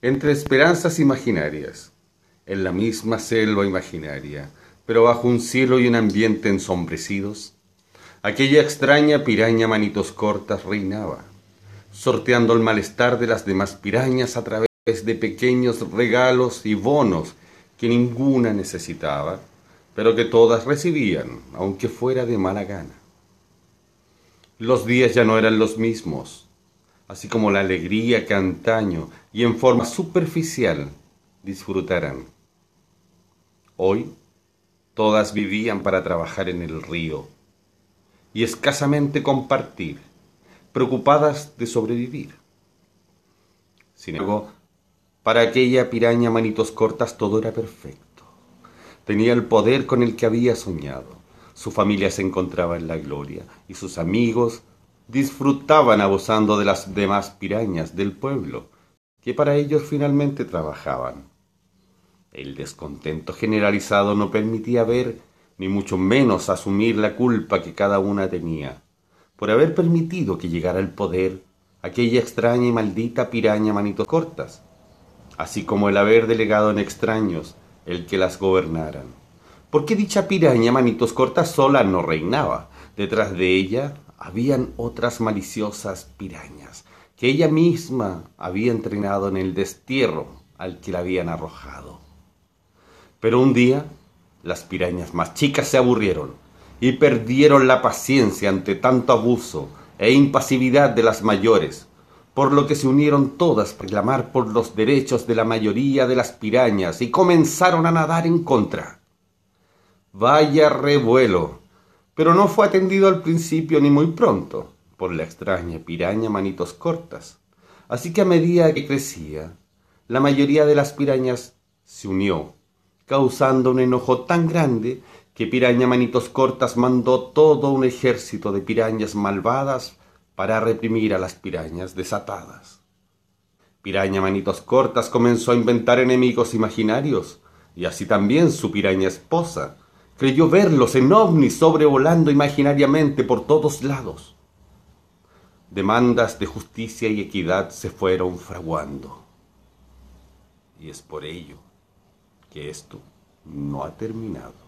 entre esperanzas imaginarias, en la misma selva imaginaria, pero bajo un cielo y un ambiente ensombrecidos, aquella extraña piraña manitos cortas reinaba, sorteando el malestar de las demás pirañas a través de pequeños regalos y bonos que ninguna necesitaba, pero que todas recibían, aunque fuera de mala gana. Los días ya no eran los mismos, así como la alegría que antaño y en forma superficial disfrutaran. Hoy todas vivían para trabajar en el río y escasamente compartir, preocupadas de sobrevivir. Sin embargo, para aquella piraña manitos cortas todo era perfecto. Tenía el poder con el que había soñado. Su familia se encontraba en la gloria y sus amigos disfrutaban abusando de las demás pirañas del pueblo, que para ellos finalmente trabajaban. El descontento generalizado no permitía ver, ni mucho menos asumir la culpa que cada una tenía, por haber permitido que llegara al poder aquella extraña y maldita piraña manitos cortas, así como el haber delegado en extraños el que las gobernaran porque dicha piraña manitos cortas sola no reinaba. Detrás de ella habían otras maliciosas pirañas que ella misma había entrenado en el destierro al que la habían arrojado. Pero un día las pirañas más chicas se aburrieron y perdieron la paciencia ante tanto abuso e impasividad de las mayores, por lo que se unieron todas a reclamar por los derechos de la mayoría de las pirañas y comenzaron a nadar en contra. Vaya revuelo. Pero no fue atendido al principio ni muy pronto por la extraña piraña manitos cortas. Así que a medida que crecía, la mayoría de las pirañas se unió, causando un enojo tan grande que Piraña Manitos Cortas mandó todo un ejército de pirañas malvadas para reprimir a las pirañas desatadas. Piraña Manitos Cortas comenzó a inventar enemigos imaginarios, y así también su piraña esposa, creyó verlos en ovnis sobrevolando imaginariamente por todos lados. Demandas de justicia y equidad se fueron fraguando. Y es por ello que esto no ha terminado.